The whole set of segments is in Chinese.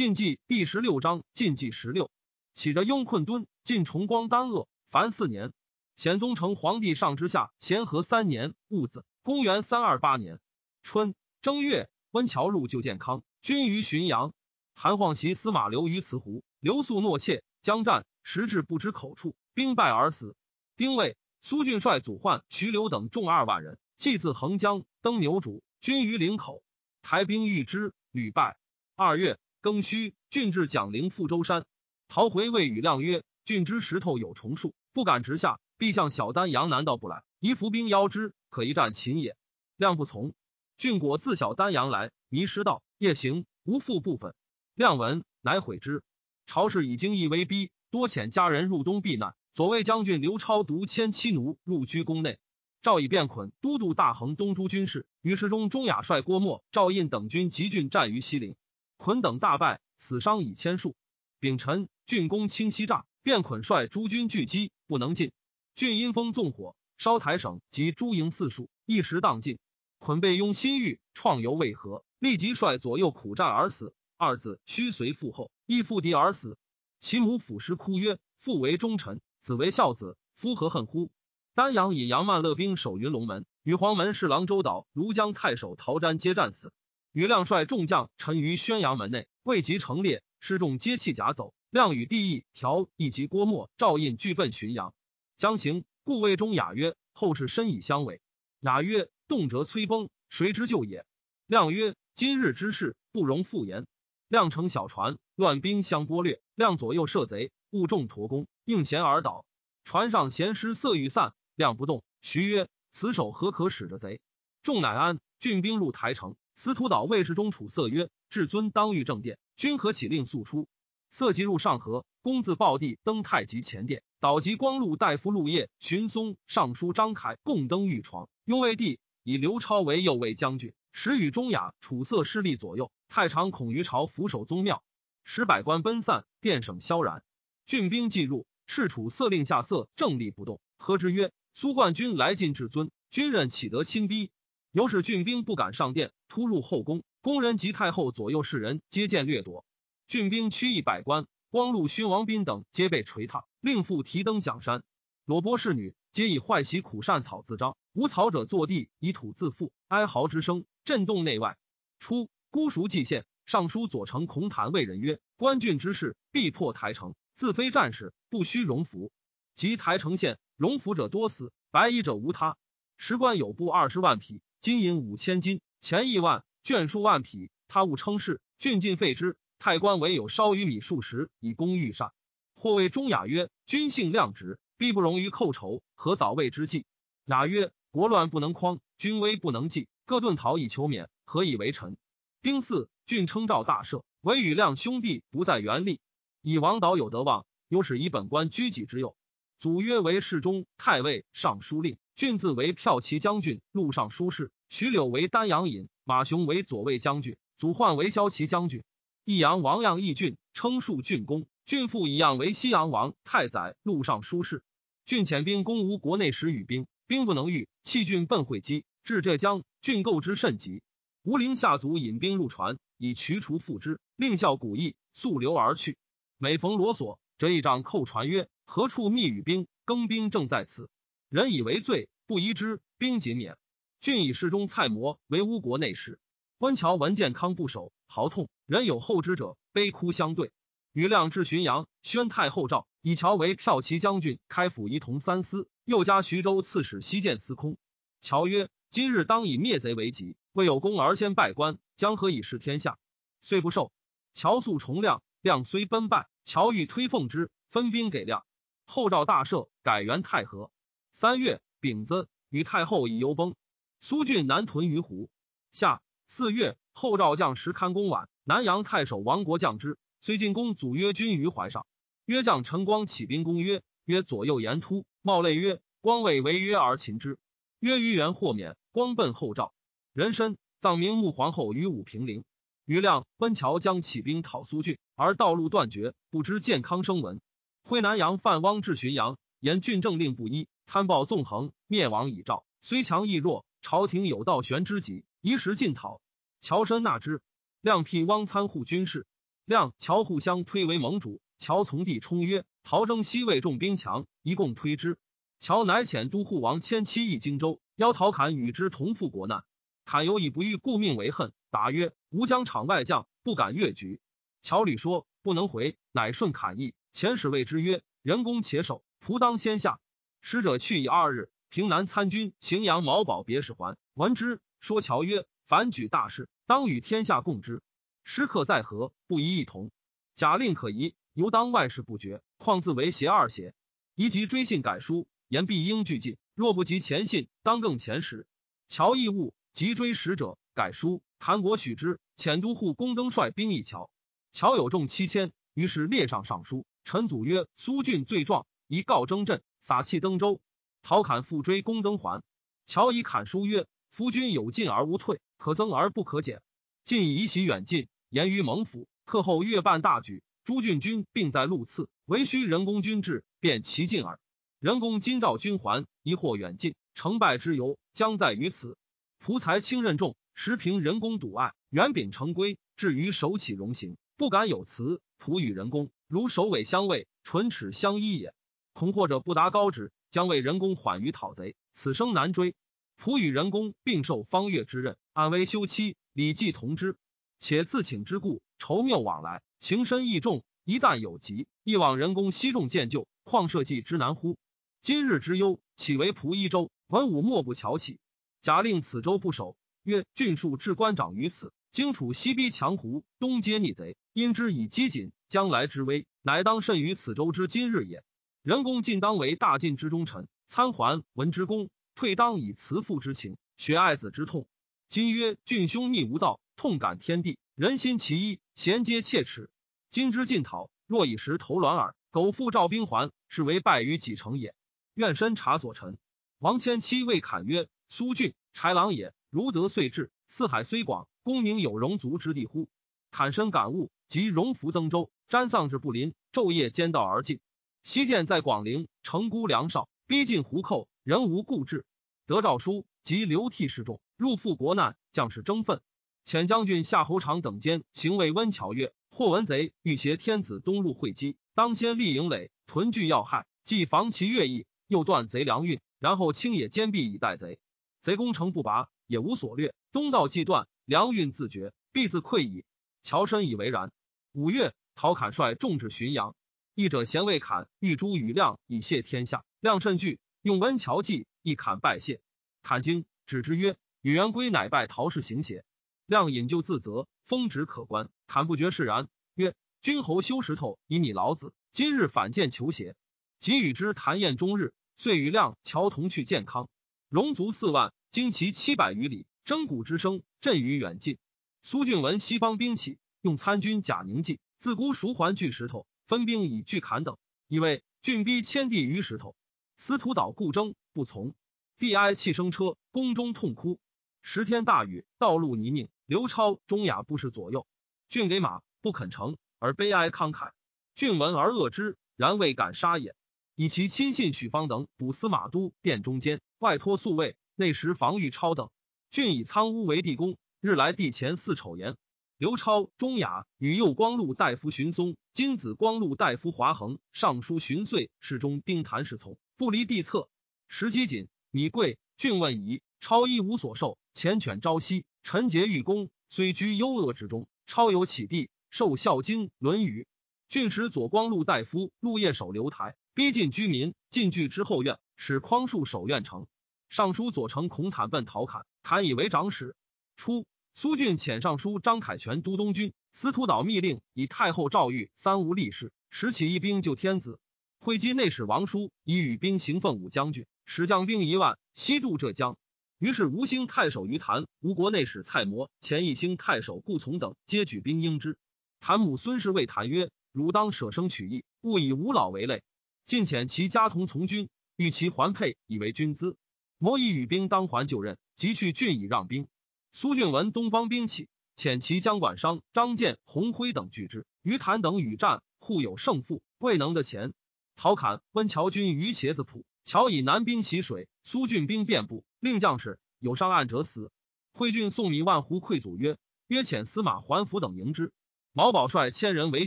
晋纪第十六章晋纪十六，起着雍困敦，晋崇光丹鄂，凡四年。显宗成皇帝上之下，咸和三年戊子，公元三二八年春正月，温峤入救建康，军于浔阳。韩晃袭司马刘于慈湖，刘肃诺妾，将战，时至不知口处，兵败而死。丁未，苏峻率祖焕、徐刘等众二万人，继自横江登牛渚，军于岭口。台兵遇之，屡败。二月庚戌，郡至蒋陵覆舟山。逃回谓与亮曰：“郡知石头有重树，不敢直下，必向小丹阳南道不来，宜伏兵邀之，可一战擒也。”亮不从。郡果自小丹阳来，迷失道，夜行无复部分。亮闻，乃悔之。朝氏已经易威逼，多遣家人入东避难。左卫将军刘超独牵妻奴入居宫内。赵以便捆都督大横东诸军事，于是中钟雅率郭沫、赵印等军集郡战于西陵，捆等大败，死伤以千数。丙辰，郡公清西诈，便捆率诸军拒击，不能进。郡因风纵火，烧台省及诸营四数，一时荡尽。捆被拥心郁，创犹未和，立即率左右苦战而死。二子须随父后，亦负敌而死。其母抚尸哭曰：“父为忠臣，子为孝子，夫何恨乎？”丹阳以杨曼勒兵守云龙门，与黄门侍郎周岛、庐江太守陶瞻皆战死。余亮率众将陈于宣阳门内，未及成列，失众皆弃甲走。亮与帝义调以及郭沫、赵印俱奔浔阳。将行，故魏中雅曰：“后世深以相违。”雅曰：“动辄摧崩，谁之救也？”亮曰：“今日之事，不容复言。”亮乘小船，乱兵相拨掠。亮左右射贼，误中驼弓，应弦而倒。船上闲师色欲散。亮不动，徐曰：“此手何可使着贼？”众乃安。郡兵入台城，司徒岛卫士中楚色曰：“至尊当御正殿，君可起令速出。”色即入上河，公自报地登太极前殿。岛及光禄大夫陆业、荀松、尚书张凯共登御床。雍魏帝以刘超为右卫将军，时与中雅、楚色势力左右。太常恐于朝俯首宗庙，使百官奔散，殿省萧然。郡兵既入，赤楚色令下色正立不动，何之曰？苏冠军来进至尊，军人岂得轻逼？由是郡兵不敢上殿，突入后宫。宫人及太后左右侍人皆见掠夺。郡兵驱役百官，光禄勋王斌等皆被捶踏，令父提灯讲山。裸波侍女皆以坏习苦善草自招，无草者坐地以土自覆，哀嚎之声震动内外。初，孤熟蓟县尚书左丞孔坦谓人曰：“官郡之事，必破台城，自非战士，不须荣服。及台城县。”荣服者多死，白衣者无他。时官有布二十万匹，金银五千金，钱亿万，绢数万匹。他勿称是，郡尽废之。太官唯有烧鱼米数十，以供御膳。或谓钟雅曰：“君性量直，必不容于寇仇，何早为之计？”雅曰：“国乱不能匡，君威不能济，各遁逃以求免，何以为臣？”丁巳，郡称赵大赦，唯与亮兄弟不在原立。以王导有德望，有使以本官居己之右。祖曰为侍中、太尉、尚书令，郡字为骠骑将军、路上书事。徐柳为丹阳尹，马雄为左卫将军，祖焕为骁骑将军。益阳王样义郡，称数郡公。郡父以样为西阳王太宰、路上书事。郡遣兵攻吴国内时，与兵兵不能御，弃郡奔会稽，至浙江，郡构之甚急。吴陵下卒引兵入船，以渠除复之，令效古意，溯流而去。每逢罗索，折一杖扣船曰。何处密与兵？更兵正在此。人以为罪，不疑之，兵仅免。郡以侍中蔡模为乌国内史。温峤闻健康不守，嚎痛。人有后之者，悲哭相对。余亮至浔阳，宣太后诏，以乔为骠骑将军，开府仪同三司，又加徐州刺史西建司空。乔曰：“今日当以灭贼为急，未有功而先拜官，将何以示天下？”遂不受。乔素重亮，亮虽奔败，乔欲推奉之，分兵给亮。后诏大赦，改元太和。三月丙子，与太后以游崩。苏峻南屯于湖。夏四月，后赵将石堪公宛，南阳太守王国将之。虽进宫祖约军于怀上。约将陈光起兵攻约，约左右言突，冒泪曰：“光未为约而擒之。”约于元豁免，光奔后赵。人参葬明穆皇后于武平陵。余亮、温峤将起兵讨苏峻，而道路断绝，不知健康声闻。徽南阳范汪至浔阳，言郡政令不一，贪暴纵横，灭亡已兆。虽强亦弱，朝廷有道玄之急，一时尽讨。乔身纳之。亮辟汪参护军事。亮、乔互相推为盟主。乔从弟冲曰：“陶征西魏重兵强，一共推之。”乔乃遣都护王迁七邑荆州，邀陶侃与之同赴国难。侃有以不遇，故命为恨。答曰：“吾将场外将，不敢越局。”乔吕说：“不能回。”乃顺侃意。遣使谓之曰：“人公且守，仆当先下。”使者去以二日，平南参军荥阳毛宝别使还。闻之，说乔曰：“凡举大事，当与天下共之。时客在何，不宜一同。假令可疑，犹当外事不决。况自为邪二邪？宜即追信改书，言必应俱进。若不及前信，当更前时。”乔亦误，即追使者改书。韩国许之，遣都护公登率兵一桥。乔有众七千，于是列上上书。陈祖曰：“苏峻罪状，宜告征镇，撒弃登州。”陶侃复追公登还。乔以侃书曰：“夫君有进而无退，可增而不可减。晋以喜远近，言于蒙府。课后月半大举，诸郡军并在路次，唯须人工军至，便其进耳。人工今召军还，疑惑远近，成败之由将在于此。仆才轻任重，时凭人工笃爱，元秉成规，至于手起容形，不敢有辞。仆与人公如首尾相卫，唇齿相依也。恐或者不达高旨，将为人公缓于讨贼，此生难追。”仆与人公并受方月之任，安危休妻，礼记同之。且自请之故，筹谬往来，情深意重。一旦有疾，亦往人公悉重见救，况社稷之难乎？今日之忧，岂为仆一州？文武莫不巧起。假令此州不守，曰：郡庶至官长于此，荆楚西逼强胡，东接逆贼，因之以积谨，将来之危，乃当甚于此州之今日也。人公尽当为大晋之忠臣，参还闻之功。退当以慈父之情，学爱子之痛。今曰郡兄逆无道，痛感天地人心其一，衔接切齿。今之进讨，若以石投卵耳。苟复召兵还，是为败于己成也。愿深察所臣。王迁期谓侃曰：“苏峻豺狼也，如得遂至，四海虽广，公宁有戎族之地乎？”侃深感悟，即荣服登州，瞻丧志不临，昼夜兼道而进。西见在广陵，城孤梁少，逼近胡寇，人无故志。得诏书，即流涕示众，入复国难，将士争愤。遣将军夏侯长等监行为温峤曰：“或闻贼欲挟天子东入会稽，当先立营垒，屯聚要害，既防其越役，又断贼粮运，然后清野坚壁以待贼。贼攻城不拔，也无所掠。东道既断，粮运自绝，必自溃矣。”乔深以为然。五月，陶侃率众至浔阳，一者贤未侃欲诛与亮以谢天下，亮甚惧，用温峤计。亦砍拜谢，砍经指之曰：“与元归乃拜陶氏行邪？”亮引咎自责，风止可观。砍不觉释然，曰：“君侯修石头以拟老子，今日反见求邪？”即与之谈宴终日，遂与亮乔同去健康。戎卒四万，旌旗七百余里，征鼓之声震于远近。苏峻闻西方兵起，用参军贾宁计自孤熟还巨石头，分兵以拒砍等，以为郡逼迁地于石头。司徒岛故征。不从，帝哀泣声车，宫中痛哭。十天大雨，道路泥泞。刘超、钟雅不识左右，郡给马不肯乘，而悲哀慷慨。郡闻而恶之，然未敢杀也。以其亲信许方等补司马都殿中间，外托宿卫，内食防御超等。郡以苍乌为地宫，日来地前四丑言。刘超、钟雅与右光禄大夫荀松、金子光禄大夫华衡、尚书荀遂侍中丁谭侍从，不离地侧。时机紧，米贵，郡问疑，超一无所受。缱绻朝夕，陈节御公，虽居幽恶之中，超有起地，受《孝经》《论语》。郡使左光禄大夫陆业守刘台，逼近居民，进据之后院，使匡树守院城。尚书左丞孔坦奔陶侃，侃以为长史。初，苏俊遣尚书张凯全都东军，司徒导密令以太后诏谕三无立事，使起一兵救天子。会稽内史王叔以与兵行奉武将军。使将兵一万西渡浙江，于是吴兴太守于谭、吴国内史蔡模、前义兴太守顾从等皆举兵应之。谭母孙氏谓谭曰：“汝当舍生取义，勿以吾老为累。尽遣其家童从军，欲其还配，以为军资。模以与兵当还就任，即去郡以让兵。苏俊闻东方兵起，遣其将管商张建、洪辉等拒之。于谭等与战，互有胜负，未能得前。陶侃、温峤军于茄子浦。乔以南兵袭水，苏俊兵遍布，令将士有上岸者死。惠郡送米万斛馈祖曰：“约遣司马桓福等迎之。”毛宝率千人围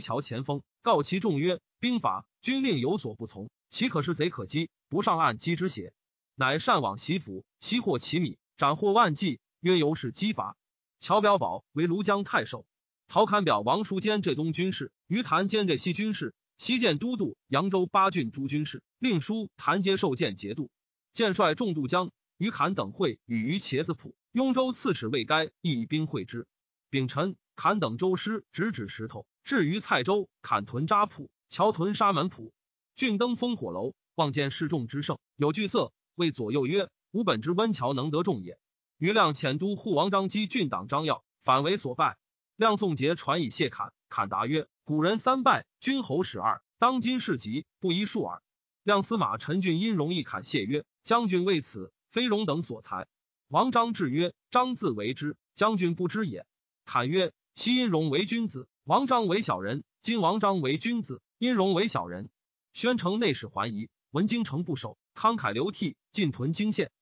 桥前锋，告其众曰：“兵法，军令有所不从，岂可是贼可击？不上岸击之邪？”乃善往袭府，袭获其米，斩获万计，曰：“由是击伐。”乔表宝为庐江太守。陶侃表王叔坚浙东军事，于谭兼浙西军事。西见都督扬州八郡诸军事，令书谭接受见节度。建帅众渡江，于侃等会与于茄子浦。雍州刺史未该，亦以兵会之。丙辰，侃等州师直指石头，至于蔡州，坎屯扎浦，桥屯沙门浦。郡登烽火楼，望见示众之盛，有惧色，谓左右曰：“吾本之温桥能得众也。”余亮遣都护王张基郡党张耀，反为所败。亮宋节传以谢侃，侃答曰：“古人三拜，君侯使二，当今世急，不宜数耳。”亮司马陈俊因容易侃谢曰：“将军为此，非容等所才。”王章至曰：“张自为之，将军不知也。”侃曰：“昔因荣为君子，王章为小人；今王章为君子，殷荣为小人。”宣城内史桓疑闻京城不守，慷慨流涕，进屯京县。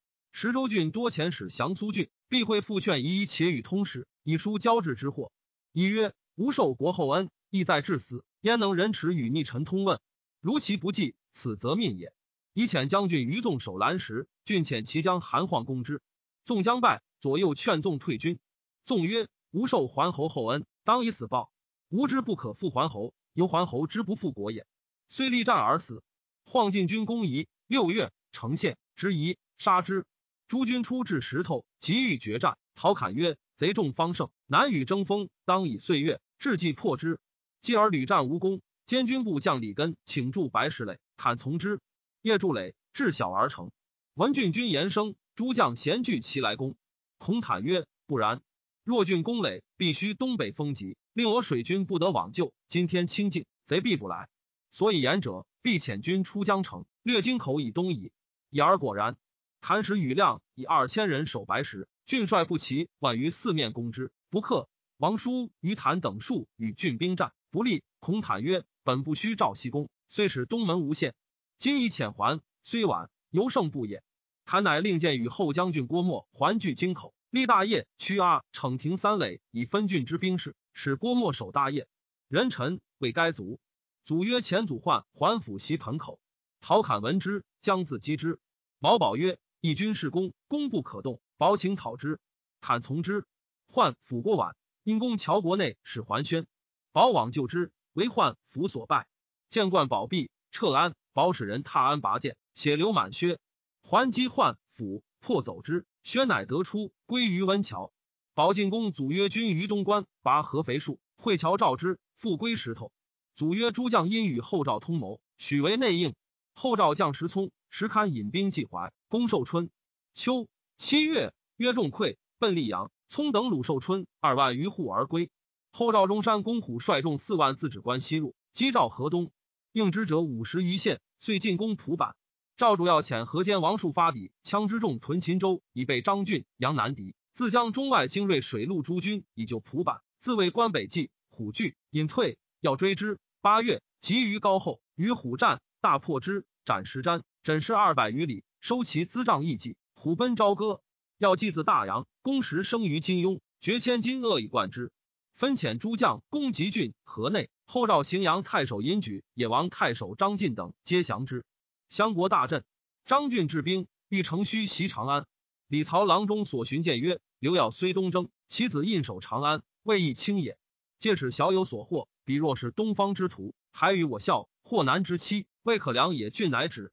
石州郡多遣使降苏郡，必会复劝夷且与通使，以书交质之祸。以曰：“吾受国厚恩，意在至死，焉能仁耻与逆臣通问？如其不济，此则命也。”以遣将军于纵守兰石，郡遣其将韩晃攻之。纵将败，左右劝纵退军。纵曰：“吾受桓侯厚恩，当以死报。吾之不可复桓侯，由桓侯之不复国也。虽力战而死。”晃进军攻夷，六月成县，执夷，杀之。诸军出至石头，急欲决战。陶侃曰：“贼众方盛，难与争锋，当以岁月志计破之。”继而屡战无功。监军部将李根请助白石垒，侃从之。叶筑垒，至小而成。闻郡军言声。诸将咸聚其来攻，孔坦曰：“不然，若郡攻垒，必须东北风急，令我水军不得往救。今天清静，贼必不来。所以言者，必遣军出江城，略京口以东矣。已而果然。谭使羽亮以二千人守白石，郡帅不齐，万于四面攻之，不克。王叔、于谭等数与郡兵战不利。孔坦曰：本不须赵西攻，虽使东门无陷，今以遣还，虽晚，犹胜不也。”谭乃令箭与后将军郭沫环据京口，立大业，屈阿逞亭三垒，以分郡之兵士，使郭沫守大业。人臣为该卒。祖曰：“前祖患环府袭盆口。”陶侃闻之，将自击之。毛宝曰：“义军事功，功不可动。保请讨之。”坦从之。患抚郭宛，因攻乔国内，使桓宣。保往救之，为患府所败。见冠宝璧，撤安。保使人踏安拔剑，血流满靴。还击患府，破走之。宣乃得出，归于温桥。保进公祖曰：“君于东关拔合肥树，会桥召之，复归石头。”祖曰：“诸将因与后赵通谋，许为内应。后赵将石聪，时堪引兵济淮，攻寿春。秋七月，约众溃，奔溧阳。聪等鲁寿春二万余户而归。后赵中山公虎率众四万自止关西入，击赵河东。应之者五十余县，遂进攻蒲坂。”赵主要遣河间王树发抵羌之众屯秦州，以备张俊、杨南敌。自将中外精锐水陆诸军以救蒲坂，自谓关北计，虎踞，隐退，要追之。八月，急于高后，与虎战，大破之，斩石瞻，枕尸二百余里，收其资帐义计，虎奔朝歌。要继自大阳，攻时生于金庸，绝千金恶以贯之。分遣诸将攻吉郡、河内。后赵荥阳太守尹举、野王太守张晋等皆降之。相国大震，张俊治兵，欲乘虚袭长安。李曹郎中所寻见曰：“刘耀虽东征，其子印守长安，未易轻也。借使小有所获，彼若是东方之徒，还与我效，或难之期，未可量也。”俊乃止。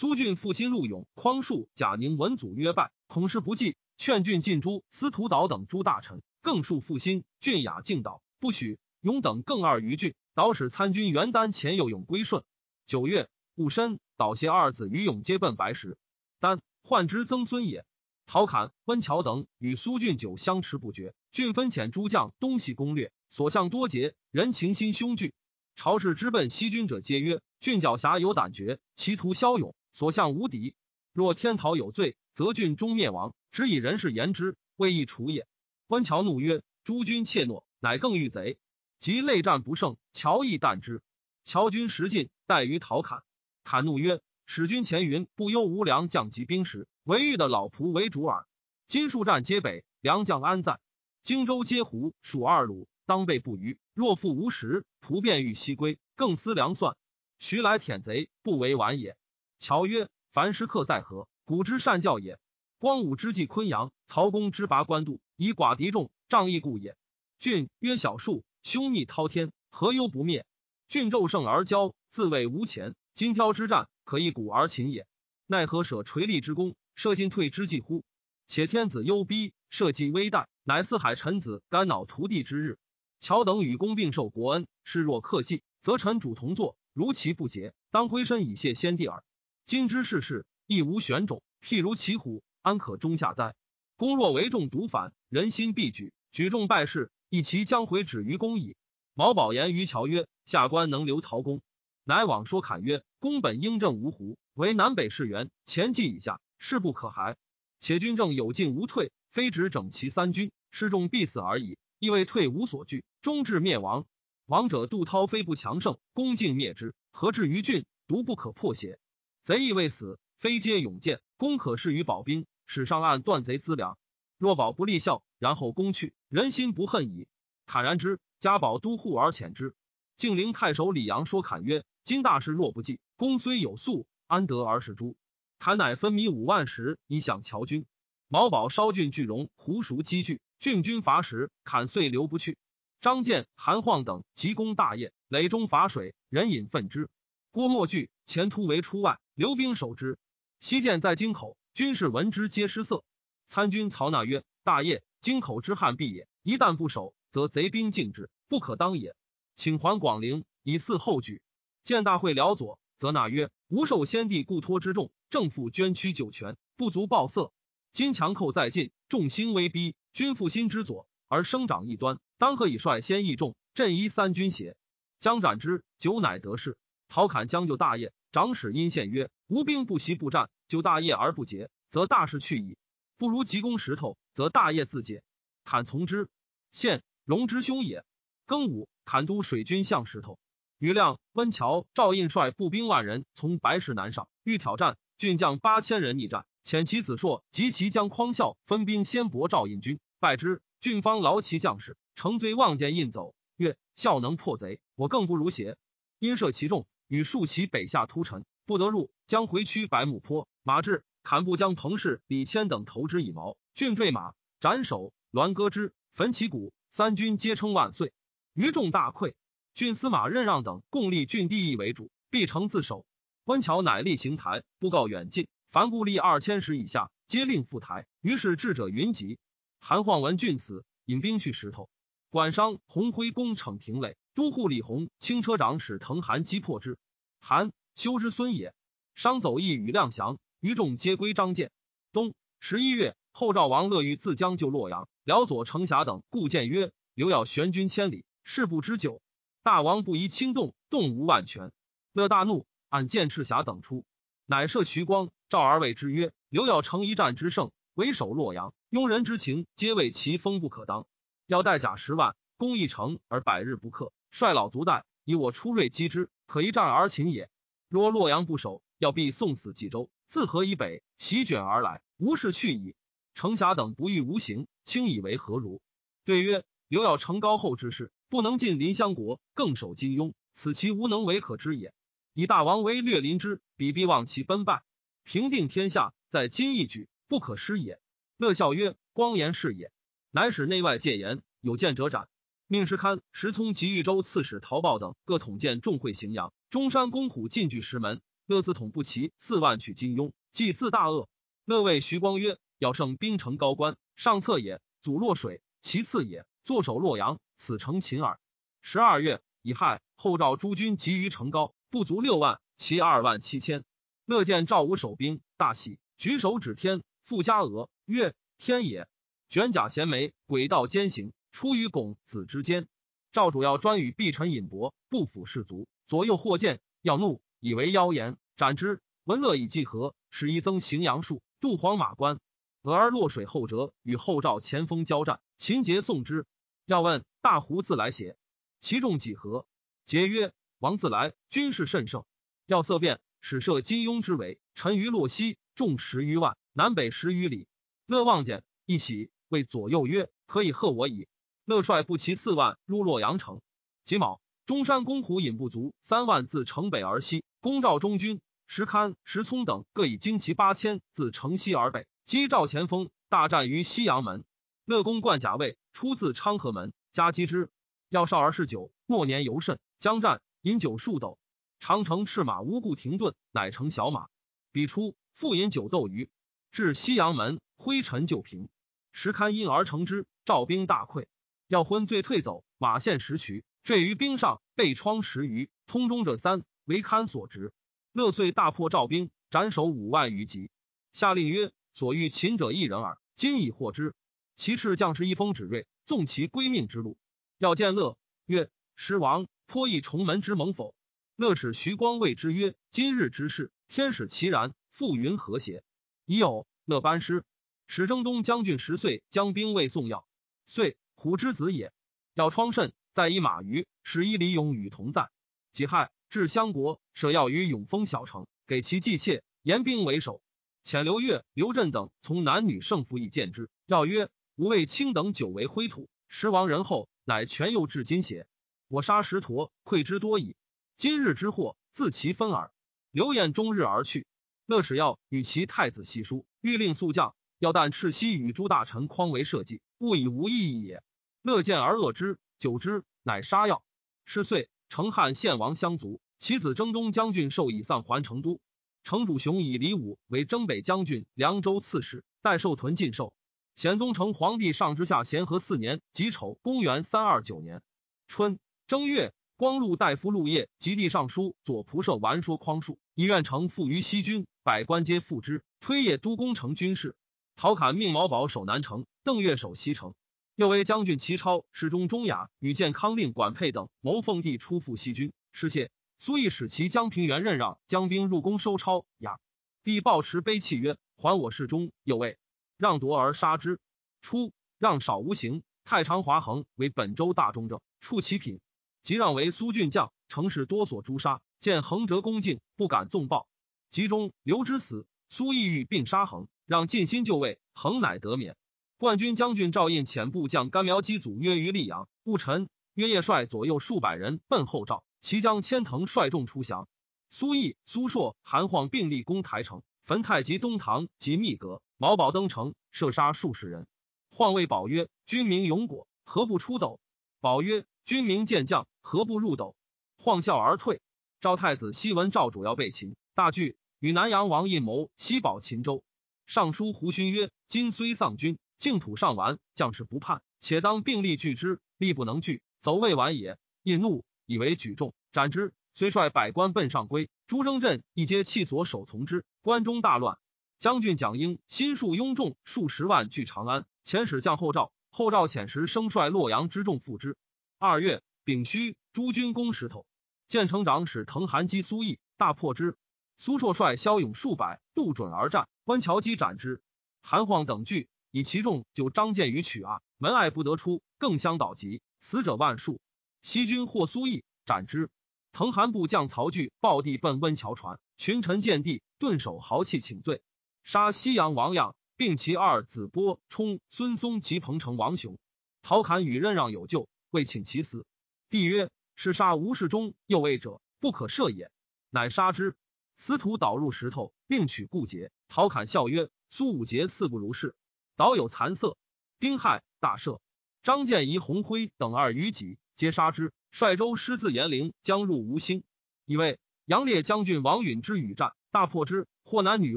苏俊复心陆勇、匡树、贾宁文祖约败，恐事不济，劝俊进诛司徒导等诸大臣，更数复心。俊雅敬导，不许。勇等更二于郡，导使参军元丹前有勇归顺。九月。戊申，导携二子于勇皆奔白石。丹患之曾孙也。陶侃、温峤等与苏峻久相持不绝。郡分遣诸将东西攻略，所向多捷，人情心凶惧。朝士之奔西军者，皆曰：郡狡黠有胆决，其徒骁勇，所向无敌。若天讨有罪，则郡终灭亡。只以人事言之，未易除也。温峤怒曰：诸君怯懦，乃更遇贼。及内战不胜，乔亦惮之。乔军食尽，待于陶侃。侃怒曰：“使君前云不忧无良将及兵食，唯欲的老仆为主耳。今数战皆北，良将安在？荆州皆胡，蜀二鲁，当备不虞。若复无食，仆便欲西归，更思良算。徐来舔贼，不为晚也。乔曰：凡时刻在何？古之善教也。光武之计昆阳，曹公之拔官渡，以寡敌众，仗义故也。郡曰小树，凶逆滔天，何忧不灭？郡骤胜而骄，自谓无前。今挑之战，可以鼓而擒也。奈何舍垂立之功，射进退之计乎？且天子忧逼，社稷危殆，乃四海臣子肝脑涂地之日。乔等与公并受国恩，视若克祭，则臣主同坐。如其不节，当挥身以谢先帝耳。今之世事，亦无玄种，譬如骑虎，安可中下哉？公若为众独反，人心必举，举众败事，一其将回止于公矣。毛宝言于乔曰：“下官能留陶公。”乃往说侃曰：“公本英正无胡，为南北士元，前计以下，势不可骸。且军政有进无退，非止整齐三军，失众必死而已。亦未退无所惧，终至灭亡。”亡者杜涛非不强盛，攻尽灭之，何至于郡独不可破邪？贼亦未死，非皆勇健，攻可释于保兵，使上岸断贼资粮。若保不立效，然后攻去，人心不恨矣。坦然之，加保都护而遣之。晋陵太守李阳说侃曰：“今大事若不济，公虽有粟，安得而食诸？”侃乃分米五万石以享乔军。毛宝烧郡巨荣，胡熟积聚，郡军乏食，砍遂留不去。张建、韩晃等急攻大业，垒中伐水，人饮愤之。郭沫惧，前突围出外，留兵守之。西涧在京口，军士闻之皆失色。参军曹纳曰：“大业，京口之汉必也。一旦不守，则贼兵尽之，不可当也。请还广陵，以嗣后举。”见大会辽左，则纳曰：“吾受先帝故托之重，正负捐躯九泉，不足报色。今强寇在近，众兴威逼，君负心之左，而生长异端。”当何以率先义众镇一三军邪？将斩之，久乃得势。陶侃将就大业，长史殷献曰：“吴兵不习不战，就大业而不捷，则大事去矣。不如急攻石头，则大业自解。”侃从之。献荣之兄也。庚午，侃都水军向石头。余亮、温峤、赵印率步兵万人从白石南上，欲挑战。郡将八千人逆战，遣其子硕及其将匡孝分兵先搏赵印军，败之。郡方劳其将士。乘醉望见印走，曰：“孝能破贼，我更不如邪？”因射其众，与数骑北下突陈，不得入，将回趋白木坡。马至，砍部将彭氏、李谦等投之以矛。郡坠马，斩首，栾割之，焚其骨。三军皆称万岁。余众大溃。郡司马任让等共立郡地义为主，必城自守。温峤乃立行台，布告远近，凡故立二千石以下，皆令赴台。于是智者云集。韩晃闻郡死，引兵去石头。管商洪辉攻逞亭垒，都护李弘轻车长史滕韩击破之。韩修之孙也。商走义与亮降，余众皆归张建。冬十一月，后赵王乐欲自将救洛阳，辽左程霞等故谏曰：“刘要悬军千里，事不知久。大王不宜轻动，动无万全。”乐大怒，按剑赤霞等出，乃射徐光、赵而谓之曰：“刘要成一战之胜，为守洛阳，庸人之情，皆为其风不可当。”要带甲十万，攻一城而百日不克，率老卒待，以我出锐击之，可一战而擒也。若洛阳不守，要必送死冀州，自河以北席卷而来，无事去矣。程霞等不欲无形，轻以为何如？对曰：刘要成高后之事，不能进临襄国，更守金庸，此其无能为可知也。以大王为略临之，彼必望其奔败，平定天下，在今一举，不可失也。乐笑曰：光言是也。乃使内外戒严，有见者斩。命石堪、石聪及豫州刺史陶豹等各统建众会荥阳。中山公虎进据石门，乐自统不齐四万取金庸，既自大恶。乐谓徐光曰：“要胜兵城高官，上策也；阻洛水，其次也。坐守洛阳，此成秦耳。”十二月，乙亥，后赵诸军集于城高，不足六万，其二万七千。乐见赵武守兵，大喜，举手指天，复加额曰：“天也。”卷甲衔枚，轨道兼行，出于拱子之间。赵主要专与毕臣引伯，不辅士卒，左右或见，要怒，以为妖言，斩之。文乐以计和，使一增荥阳术，渡黄马关。俄而落水后折，与后赵前锋交战，秦节送之。要问大胡自来邪？其众几何？节曰：王自来，军事甚盛。要色变，使设金庸之围，陈于洛西，众十余万，南北十余里。乐望见，一喜。谓左右曰：“可以贺我矣。”乐率步骑四万入洛阳城。己卯，中山公虎引不足三万自城北而西，攻赵中军。石堪、石聪等各以精骑八千自城西而北，击赵前锋，大战于西阳门。乐公冠甲卫出自昌河门，加击之。要少而嗜酒，末年尤甚。将战，饮酒数斗。长城赤马无故停顿，乃乘小马。彼出，复饮酒斗余，至西阳门，灰尘就平。石堪因而成之，赵兵大溃。要昏醉退走，马陷石渠，坠于冰上，被疮十余。通中者三，为堪所执。乐遂大破赵兵，斩首五万余级。下令曰：“所欲擒者一人耳，今已获之。”其斥将士一封指锐，纵其归命之路。要见乐，曰：“师王颇议重门之盟否？”乐使徐光谓之曰：“今日之事，天使其然，复云和谐？”已有乐班师，使征东将军十岁将兵卫宋要，遂虎之子也。要疮甚，在以马于，使一李勇与同在。己亥。至襄国，舍要于永丰小城，给其祭妾，严兵为守。遣刘越、刘震等从男女胜负以见之。要曰：“吾为卿等久为灰土，时亡人后，乃全佑至今邪？我杀石陀，愧之多矣。今日之祸，自其分耳。”刘晏终日而去。乐使要与其太子细书，欲令速将。要但赤西与诸大臣匡为社稷，勿以无意义也。乐见而恶之，久之，乃杀药。是岁。成汉献王相族，其子征东将军受以丧还成都。城主雄以李武为征北将军、凉州刺史，代寿屯进寿。显宗成皇帝上之下咸和四年己丑，公元三二九年春正月，光禄大夫陆业及地尚书左仆射完说匡述，以愿成附于西军，百官皆附之，推业都攻城军事。陶侃命毛宝守南城，邓岳守西城。又为将军齐超、侍中钟雅与建康令管佩等谋奉帝出赴西军，失谢。苏毅使其将平原任让，将兵入宫收超雅。帝抱持悲泣曰：“还我侍中。”又谓让夺而杀之。初，让少无形，太常华衡为本州大中正，处其品。即让为苏郡将，城市多所诛杀。见衡折恭敬，不敢纵暴。集中刘之死，苏毅欲并杀恒，让尽心就位，恒乃得免。冠军将军赵印遣部将甘苗基祖约于溧阳，戊辰，约叶率左右数百人奔后赵，其将千藤率众出降。苏毅、苏硕、韩晃并立攻台城，焚太极东堂及密阁。毛宝登城，射杀数十人。晃谓宝曰：“军民勇果，何不出斗？”宝曰：“军民健将，何不入斗？”晃笑而退。赵太子西闻赵主要被擒，大惧，与南阳王印谋西保秦州。尚书胡勋曰：“今虽丧军。”净土上完，将士不叛，且当并力拒之。力不能拒，走未完也。印怒，以为举众，斩之。虽率百官奔上归，朱征镇一皆弃所守从之。关中大乱。将军蒋英心数拥众数十万据长安，遣使将后赵。后赵遣时生率洛阳之众赴之。二月丙戌，诸军攻石头。建成长使滕韩击苏毅，大破之。苏硕率骁勇数百，渡准而战。关桥击斩之。韩晃等惧。以其众就张建于曲阿门外不得出，更相倒疾，死者万数。西军获苏毅，斩之。滕韩部将曹据抱地奔温桥船，群臣见地，顿首豪气请罪，杀西阳王样，并其二子波冲、孙松及彭城王雄。陶侃与任让有救，未请其死。帝曰：“是杀吴世忠右卫者，不可赦也。”乃杀之。司徒导入石头，并取故节。陶侃笑曰：“苏武节似不如是。”导有残色，丁亥大赦，张建仪、洪辉等二余己，皆杀之。率州师自延陵将入吴兴，以为杨烈将军王允之与战，大破之，获男女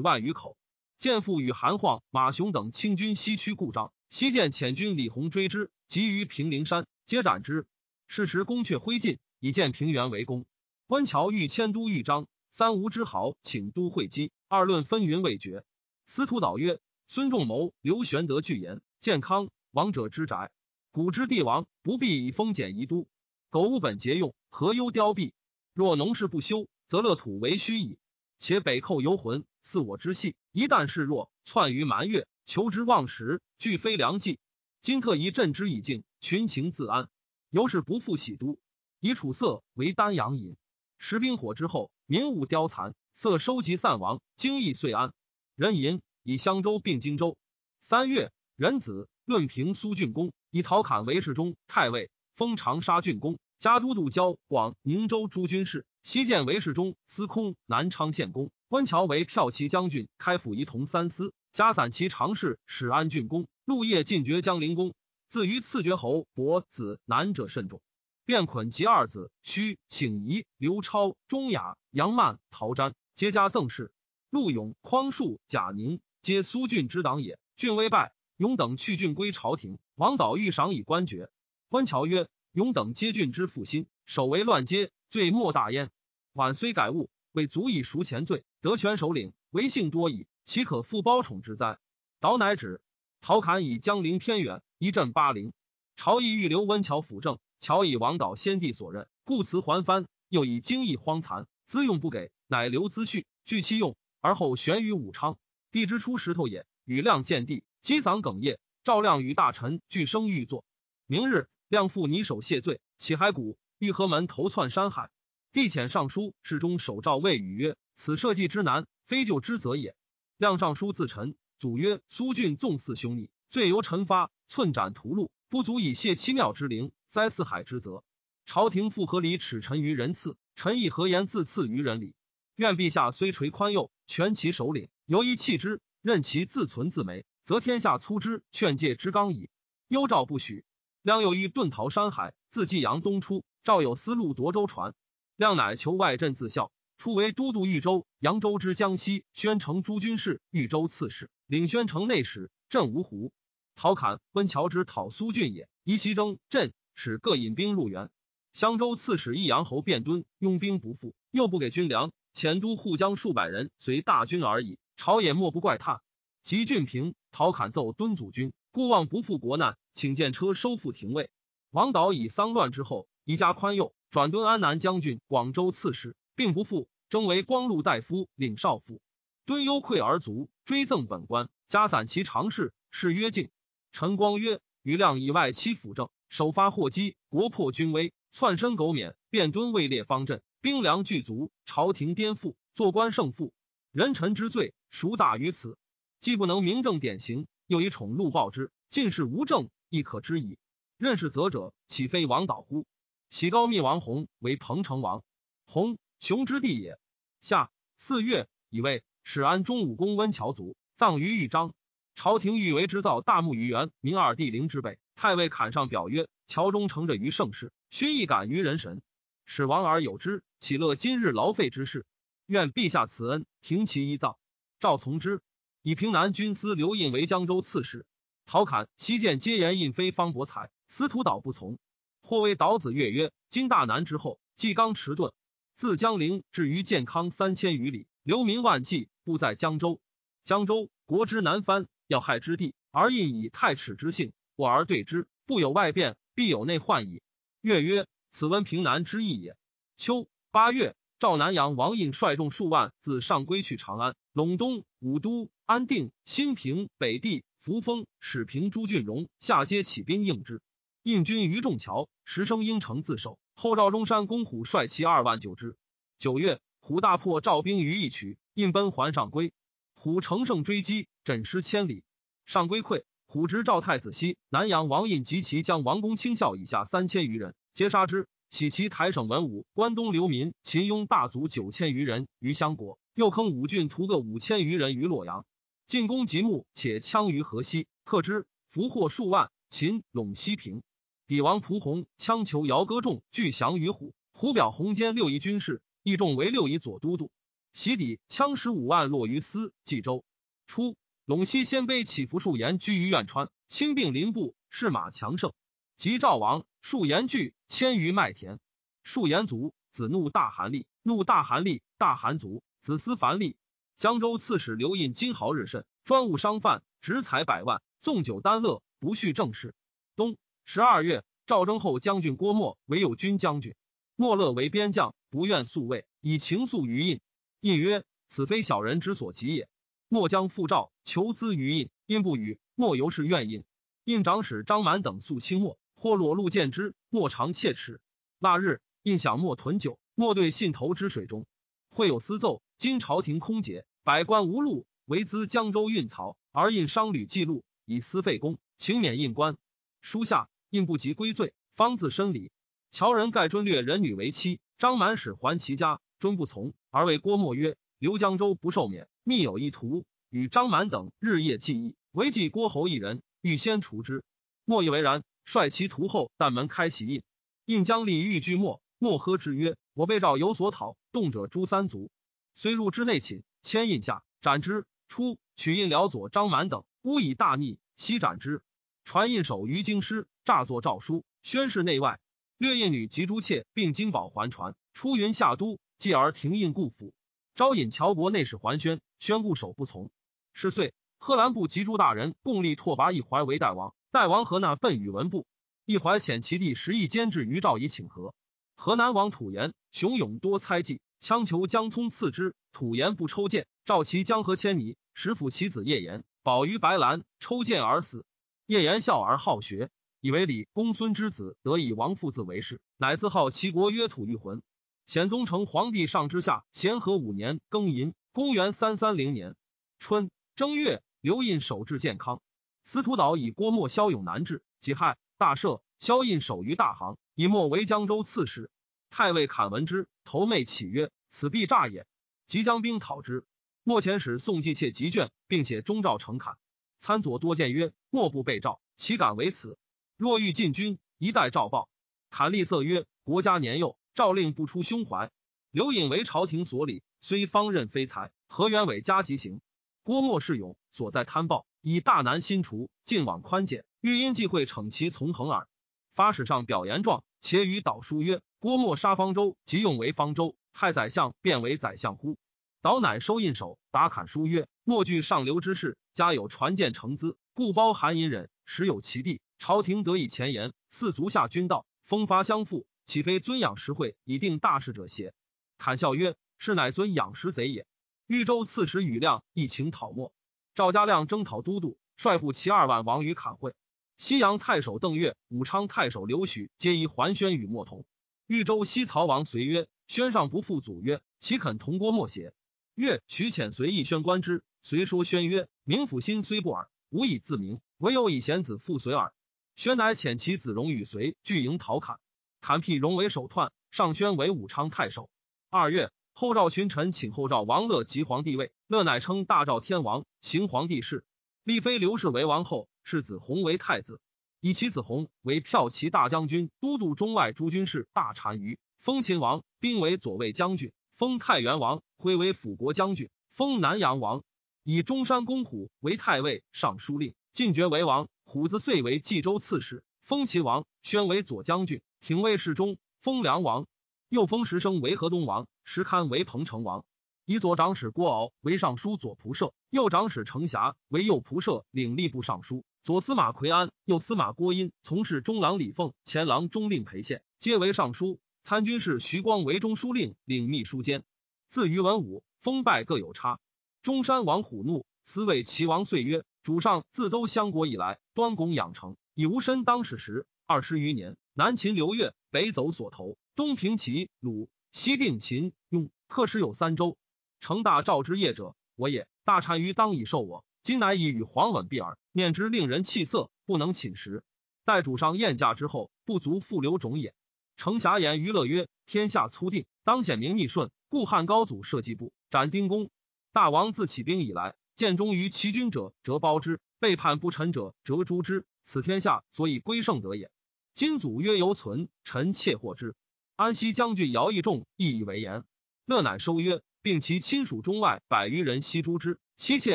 万余口。建父与韩晃、马雄等清军西驱故障，西见遣军李弘追之，急于平陵山，皆斩之。是时宫阙灰烬，以建平原为攻。温峤欲迁都豫章，三吴之豪请都会稽，二论纷纭未决。司徒导曰。孙仲谋、刘玄德具言：健康王者之宅，古之帝王不必以封简夷都。苟物本节用，何忧凋敝？若农事不修，则乐土为虚矣。且北寇游魂，似我之系，一旦示弱，窜于蛮越，求之忘食，俱非良计。今特宜镇之以静，群情自安。由是不复喜都，以楚色为丹阳饮。食冰火之后，民物凋残，色收集散亡，精义遂安。人吟。以襄州并荆州。三月，壬子，论平苏郡公，以陶侃为侍中、太尉，封长沙郡公，加都督交广宁州诸军事。西建为侍中、司空、南昌县公。温峤为骠骑将军，开府仪同三司，加散骑常侍，始安郡公。陆业进爵江陵公。自于次爵侯伯子男者甚众。卞捆及二子，须请仪、刘超、钟雅、杨曼、陶瞻，皆加赠事。陆勇、匡树、贾宁，皆苏峻之党也。俊微败，勇等去郡归朝廷。王导欲赏以官爵。温峤曰：“勇等皆郡之腹心，守为乱阶，罪莫大焉。晚虽改误，未足以赎前罪。得权首领，为幸多矣，岂可复包宠之哉？”导乃止。陶侃以江陵偏远，一镇巴陵。朝议欲留温峤辅政。乔以王导先帝所任，故辞还藩，又以经义荒残，资用不给，乃留资序，据其用，而后悬于武昌。帝之出石头也，与亮见地，击嗓哽咽。赵亮与大臣俱生欲作。明日，亮父拟手谢罪，起骸骨，欲河门投窜山海。帝遣尚书侍中守诏谓语曰：“此社稷之难，非救之则也。”亮上书自陈，祖曰：“苏峻纵肆凶逆，罪由臣发，寸斩屠戮，不足以谢七庙之灵。”灾四海之责，朝廷复何礼耻臣于人次？臣亦何言自赐于人礼？愿陛下虽垂宽宥，全其首领，犹宜弃之，任其自存自没，则天下粗之，劝诫之纲矣。幽赵不许。亮又欲遁逃山海，自济阳东出。赵有思路夺州船，亮乃求外镇自效。初为都督豫州、扬州之江西，宣城诸军事，豫州刺史，领宣城内史，镇芜湖。陶侃、温峤之讨苏峻也，宜其征镇。使各引兵入援。襄州刺史益阳侯卞敦拥兵不复，又不给军粮，前都护将数百人随大军而已。朝野莫不怪叹。及郡平，陶侃奏敦祖军，故望不负国难，请见车收复廷尉。王导以丧乱之后，宜加宽宥，转敦安南将军、广州刺史，并不复，征为光禄大夫，领少府。敦忧愧而卒，追赠本官，加散骑常侍，谥曰敬。陈光曰：余亮以外戚辅政。首发祸机，国破军危，窜身苟免，便敦位列方阵，兵粮具足，朝廷颠覆，做官胜负，人臣之罪，孰大于此？既不能明正典刑，又以宠禄报之，尽是无政，亦可知矣。任是则者，岂非王导乎？喜高密王弘为彭城王，弘雄之地也。夏四月，以为始安中武公温峤卒，葬于豫章。朝廷欲为之造大墓于元明二帝陵之北。太尉坎上表曰：“桥中承着于盛世，勋亦感于人神，使王而有之，岂乐今日劳费之事？愿陛下慈恩，停其一葬。”赵从之，以平南军司刘印为江州刺史。陶侃、西见皆言印非方伯才，司徒导不从。或为导子越曰：“今大难之后，纪刚迟钝，自江陵至于建康三千余里，流民万计，不在江州。江州国之南藩，要害之地，而印以太耻之性。”我而对之，不有外变，必有内患矣。月曰：此温平南之意也。秋八月，赵南阳王印率众数万自上归去长安、陇东、武都、安定、兴平、北地、扶风、始平诸郡戎下皆起兵应之。印军于众桥，时生应城自守。后赵中山公虎率其二万救之。九月，虎大破赵兵于一曲，印奔还上归。虎乘胜追击，枕失千里。上归溃。虎执赵太子西南阳王印及其将王公卿校以下三千余人，皆杀之。起其台省文武、关东流民、秦雍大族九千余人于相国，又坑五郡屠各五千余人于洛阳。进攻极目，且羌于河西，克之，俘获数万。秦陇西平，抵王蒲弘羌求姚歌众俱降于虎。虎表弘兼六夷军事，义众为六夷左都督。袭底羌十五万落于司冀州。初。陇西鲜卑起伏数言居于苑川，轻并林部，士马强盛。及赵王数言惧，迁于麦田。数言卒，子怒大寒栗，怒大寒栗，大寒卒，子思凡栗。江州刺史刘印金豪日甚，专务商贩，执财百万，纵酒丹乐，不恤政事。冬十二月，赵征后将军郭沫为有军将军，莫乐为边将，不愿宿卫，以情愫于印。印曰：“此非小人之所及也。”莫将复诏求资于印，印不语。莫由是怨印。印长史张满等素轻莫，或裸露见之，莫尝切齿。那日，印想莫囤酒，莫对信投之水中。会有私奏：今朝廷空竭，百官无禄，唯资江州运漕，而印商旅记录，以私费公，请免印官。书下印不及归罪，方自申礼。乔人盖尊略人女为妻，张满使还其家，尊不从，而谓郭沫曰：“刘江州不受免，密有一图，与张满等日夜记忆，唯记郭侯一人，欲先除之。”莫以为然，率其徒后，但门开其印。印将立欲拒莫，莫喝之曰：“我被诏有所讨，动者诛三族。”虽入之内寝，牵印下斩之。初，取印辽左张满等，诬以大逆，悉斩之。传印手于京师，诈作诏书，宣示内外。略印女及诸妾，并金宝还传。出云下都，继而停印故府。招引乔国内侍桓宣，宣固守不从。是岁，贺兰部及诸大人共立拓跋一怀为代王。代王何那奔宇文部，一怀遣其弟十亿监制于赵以请和。河南王土延雄勇多猜忌，羌求江聪赐之。土延不抽剑，召其江河千里，使辅其子叶延保于白兰，抽剑而死。叶延孝而好学，以为李公孙之子，得以王父子为氏，乃自号齐国曰土玉魂。显宗成皇帝上之下，咸和五年庚寅，公元三三零年春正月，刘印守至健康。司徒岛以郭沫骁勇难治，己亥，大赦。萧印守于大行，以莫为江州刺史。太尉侃闻之，头昧起曰：“此必诈也。”即将兵讨之。莫遣使宋继妾急卷，并且中诏呈侃。参左多谏曰：“莫不被诏，岂敢为此？若欲进军，一待诏报。”侃厉色曰：“国家年幼，诏令不出胸怀。刘隐为朝廷所礼，虽方任非才，何元伟加急行。郭沫是勇，所在贪暴，以大难心除，尽往宽简，欲因忌讳惩其从横耳。发史上表言状，且与导书曰：郭沫杀方舟，即用为方舟，害宰相，变为宰相乎？导乃收印手，打砍书曰：莫惧上流之事。家有传见成资，故包含隐忍，实有其地。朝廷得以前言，赐足下君道，风发相附，岂非尊养实惠，以定大事者邪？侃笑曰：“是乃尊养实贼也。”豫州刺史宇亮一请讨没，赵家亮征讨都督，率部骑二万王于侃会。西阳太守邓岳、武昌太守刘许皆疑桓宣与莫同。豫州西曹王随曰：“宣上不复祖曰，岂肯同郭莫邪？”岳许遣随意宣观之。遂说宣曰：“明府心虽不耳，无以自明，唯有以贤子复随耳。”宣乃遣其子荣与随拒迎讨侃，侃辟荣为首篡，上宣为武昌太守。二月，后赵群臣请后赵王乐即皇帝位，乐乃称大赵天王，行皇帝事，立妃刘氏为王后，世子弘为太子，以其子弘为骠骑大将军、都督中外诸军事、大单于，封秦王，兵为左卫将军，封太原王，徽为辅国将军，封南阳王。以中山公虎为太尉、尚书令，进爵为王。虎子遂为冀州刺史，封齐王。宣为左将军，廷尉侍中，封梁王。又封石生为河东王，石堪为彭城王。以左长史郭敖为尚书左仆射，右长史程霞为右仆射，领吏部尚书。左司马奎安、右司马郭殷从事中郎李凤、前郎中令裴宪，皆为尚书。参军事徐光为中书令，领秘书监。自于文武，封拜各有差。中山王虎怒，思谓齐王遂曰：“主上自都相国以来，端拱养成，以无身当世时二十余年，南秦刘越，北走所投，东平齐鲁，西定秦雍，克时有三州。成大赵之业者，我也。大单于当以受我，今乃以与黄稳避耳，念之令人气色，不能寝食。待主上宴驾之后，不足复留种也。”程侠言于乐曰：“天下初定，当显明逆顺，故汉高祖设计部，斩丁公。”大王自起兵以来，见忠于其君者，则包之；背叛不臣者，则诛之。此天下所以归圣德也。今祖曰犹存，臣妾获之。安西将军姚义仲亦以为言。乐乃收曰，并其亲属中外百余人悉诛之，妻妾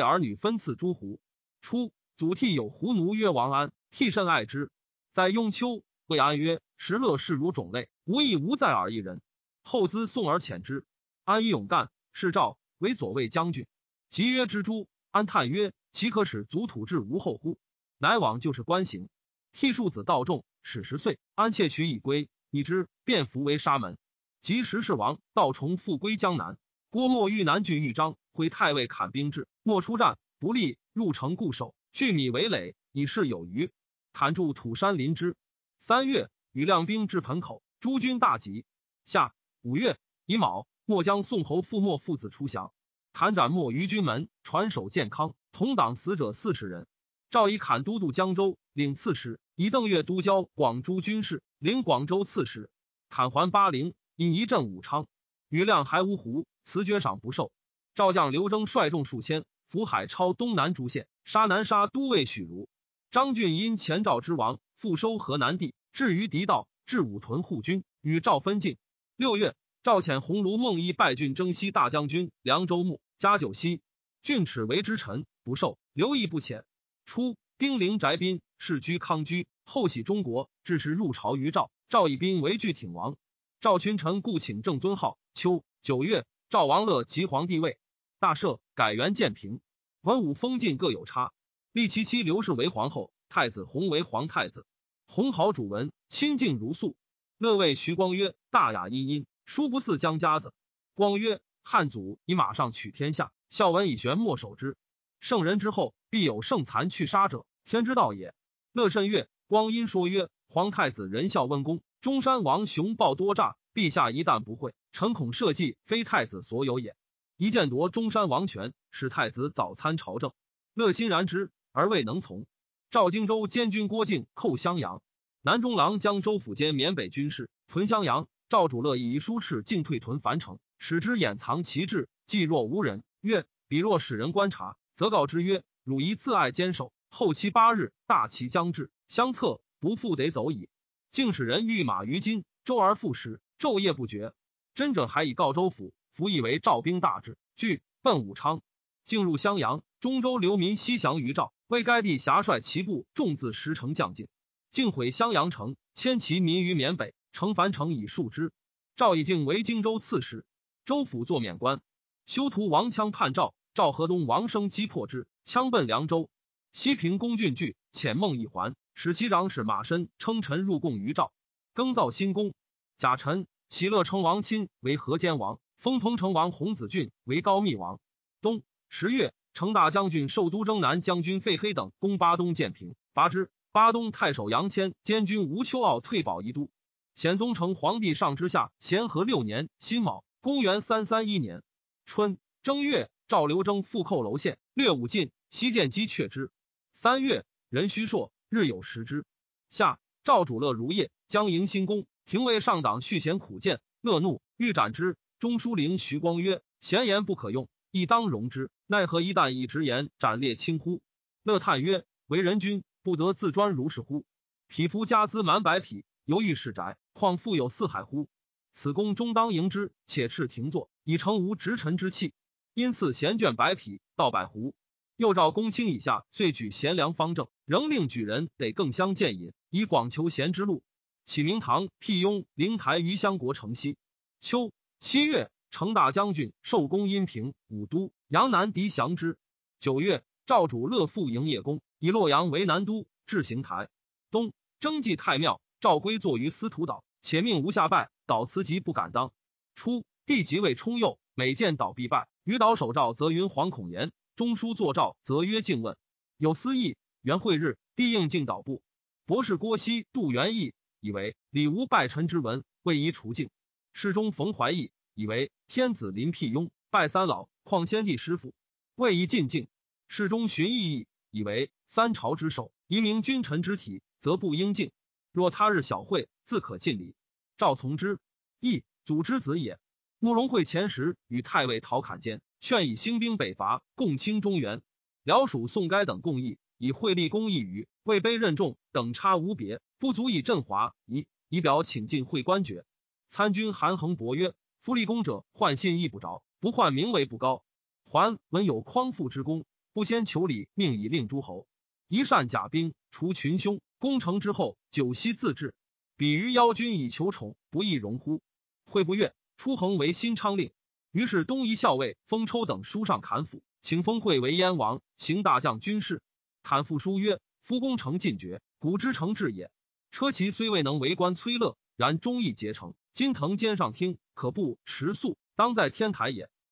儿女分赐诸胡。初，祖逖有胡奴曰王安，替甚爱之。在雍丘，谓安曰：“时乐视如种类，无亦无在耳一人。”后资送而遣之。安以勇干，是赵。为左卫将军，即曰之诛。安叹曰：“岂可使族土至无后乎？”乃往就是官行。替庶子道众，始十岁，安窃取以归，以之便服为沙门。及时世王，道重复归江南。郭沫遇南郡豫章，挥太尉砍兵至，莫出战不利，入城固守，聚米为垒，以示有余。砍住土山临之。三月，与亮兵至盆口，诸军大吉。夏五月乙卯。莫将宋侯父莫父子出降，砍斩莫于军门，传首健康。同党死者四十人。赵以砍都督江州，领刺史，以邓越都交广诸军事，领广州刺史。砍还巴陵，引一镇武昌。余亮还芜湖，辞爵赏不受。赵将刘征率众数千，伏海超东南诸县，杀南沙都尉许如。张俊因前赵之亡，复收河南地，至于狄道，至武屯护军，与赵分境。六月，赵遣鸿胪孟毅拜郡征西大将军凉州牧，加九锡。郡耻为之臣，不受。刘毅不遣。初，丁陵翟宾世居康居，后喜中国，致使入朝于赵。赵以宾为拒挺王。赵群臣故请正尊号。秋九月，赵王乐即皇帝位，大赦，改元建平。文武封晋各有差。立其妻刘氏为皇后，太子弘为皇太子。弘好主文，清静如素。乐谓徐光曰：“大雅殷殷，殊不似江家子。”光曰：“汉祖以马上取天下，孝文以玄墨守之。圣人之后，必有圣残去杀者，天之道也。”乐甚悦。光阴说曰：“皇太子仁孝温公，中山王雄暴多诈。陛下一旦不会，臣恐社稷非太子所有也。一剑夺中山王权，使太子早参朝政。”乐欣然之。而未能从。赵荆州监军郭靖寇襄阳，南中郎将州府兼缅北军事屯襄阳。赵主乐以书敕进退屯樊城，使之掩藏其志，既若无人。曰：彼若使人观察，则告之曰：汝宜自爱坚守。后期八日，大旗将至，相策不复得走矣。竟使人御马于今，周而复始，昼夜不绝。真者还以告州府，服以为赵兵大至，惧奔武昌，进入襄阳。中州流民西降于赵。为该地侠率其部众自石城将进，竟毁襄阳城，迁其民于缅北，城樊城以数之。赵以敬为荆州刺史，州府作免官。修图王羌叛赵，赵河东王生击破之，羌奔凉州。西平公郡惧，遣孟一还，使其长史马申称臣入贡于赵，更造新宫。贾臣喜乐成王亲为河间王，封彭城王洪子俊为高密王。冬十月。成大将军受都征南将军费黑等攻巴东建平，拔之。巴东太守杨谦监军吴秋傲退保宜都。显宗成皇帝上之下咸和六年辛卯，公元三三一年春正月，赵刘征复寇楼县，略武进，西见击却之。三月，壬戌朔，日有食之。夏，赵主乐如夜，将迎新宫，廷尉上党续贤苦谏，乐怒，欲斩之。中书令徐光曰：“贤言不可用。”亦当容之，奈何一旦以直言斩列轻乎？乐叹曰：“为人君，不得自专如是乎？匹夫家资满百匹，犹豫使宅，况富有四海乎？此公终当迎之，且斥停坐，以成无直臣之气。因赐贤眷百匹，到百斛。又召公卿以下，遂举贤良方正，仍令举人得更相见引，以广求贤之路。启明堂辟雍灵台于襄国城西。秋七月。”成大将军受公阴平武都杨南敌降之。九月，赵主乐复营业宫，以洛阳为南都，置行台。冬，征祭太庙，赵归坐于司徒岛，且命无下拜。岛辞疾不敢当。初，帝即位冲右，每见岛必拜。于岛守诏，则云惶恐言；中书作诏，则曰敬问。有私议，元会日，帝应敬岛部。博士郭熙、杜元义以为礼无拜臣之文，未宜除敬。侍中冯怀义。以为天子临辟雍，拜三老，况先帝师父，未宜进敬。侍中寻义义，以为三朝之首，移明君臣之体，则不应敬。若他日小会，自可尽礼。赵从之，义祖之子也。慕容会前时与太尉陶侃间，劝以兴兵北伐，共清中原。辽属宋该等共议，以惠立功一隅，位卑任重，等差无别，不足以振华。以以表请进会官爵。参军韩衡伯曰。夫立功者，换信亦不着，不患名为不高。还闻有匡复之功，不先求礼，命以令诸侯。一善甲兵，除群凶。攻城之后，久息自治。比于邀君以求宠，不亦容乎？会不悦，出衡为新昌令。于是东夷校尉封抽等书上砍斧，请封会为燕王，行大将军事。砍复书曰：“夫攻城尽绝，古之成治也。车骑虽未能为官崔乐，然忠义结成。金藤肩上听。”可不持速，当在天台也。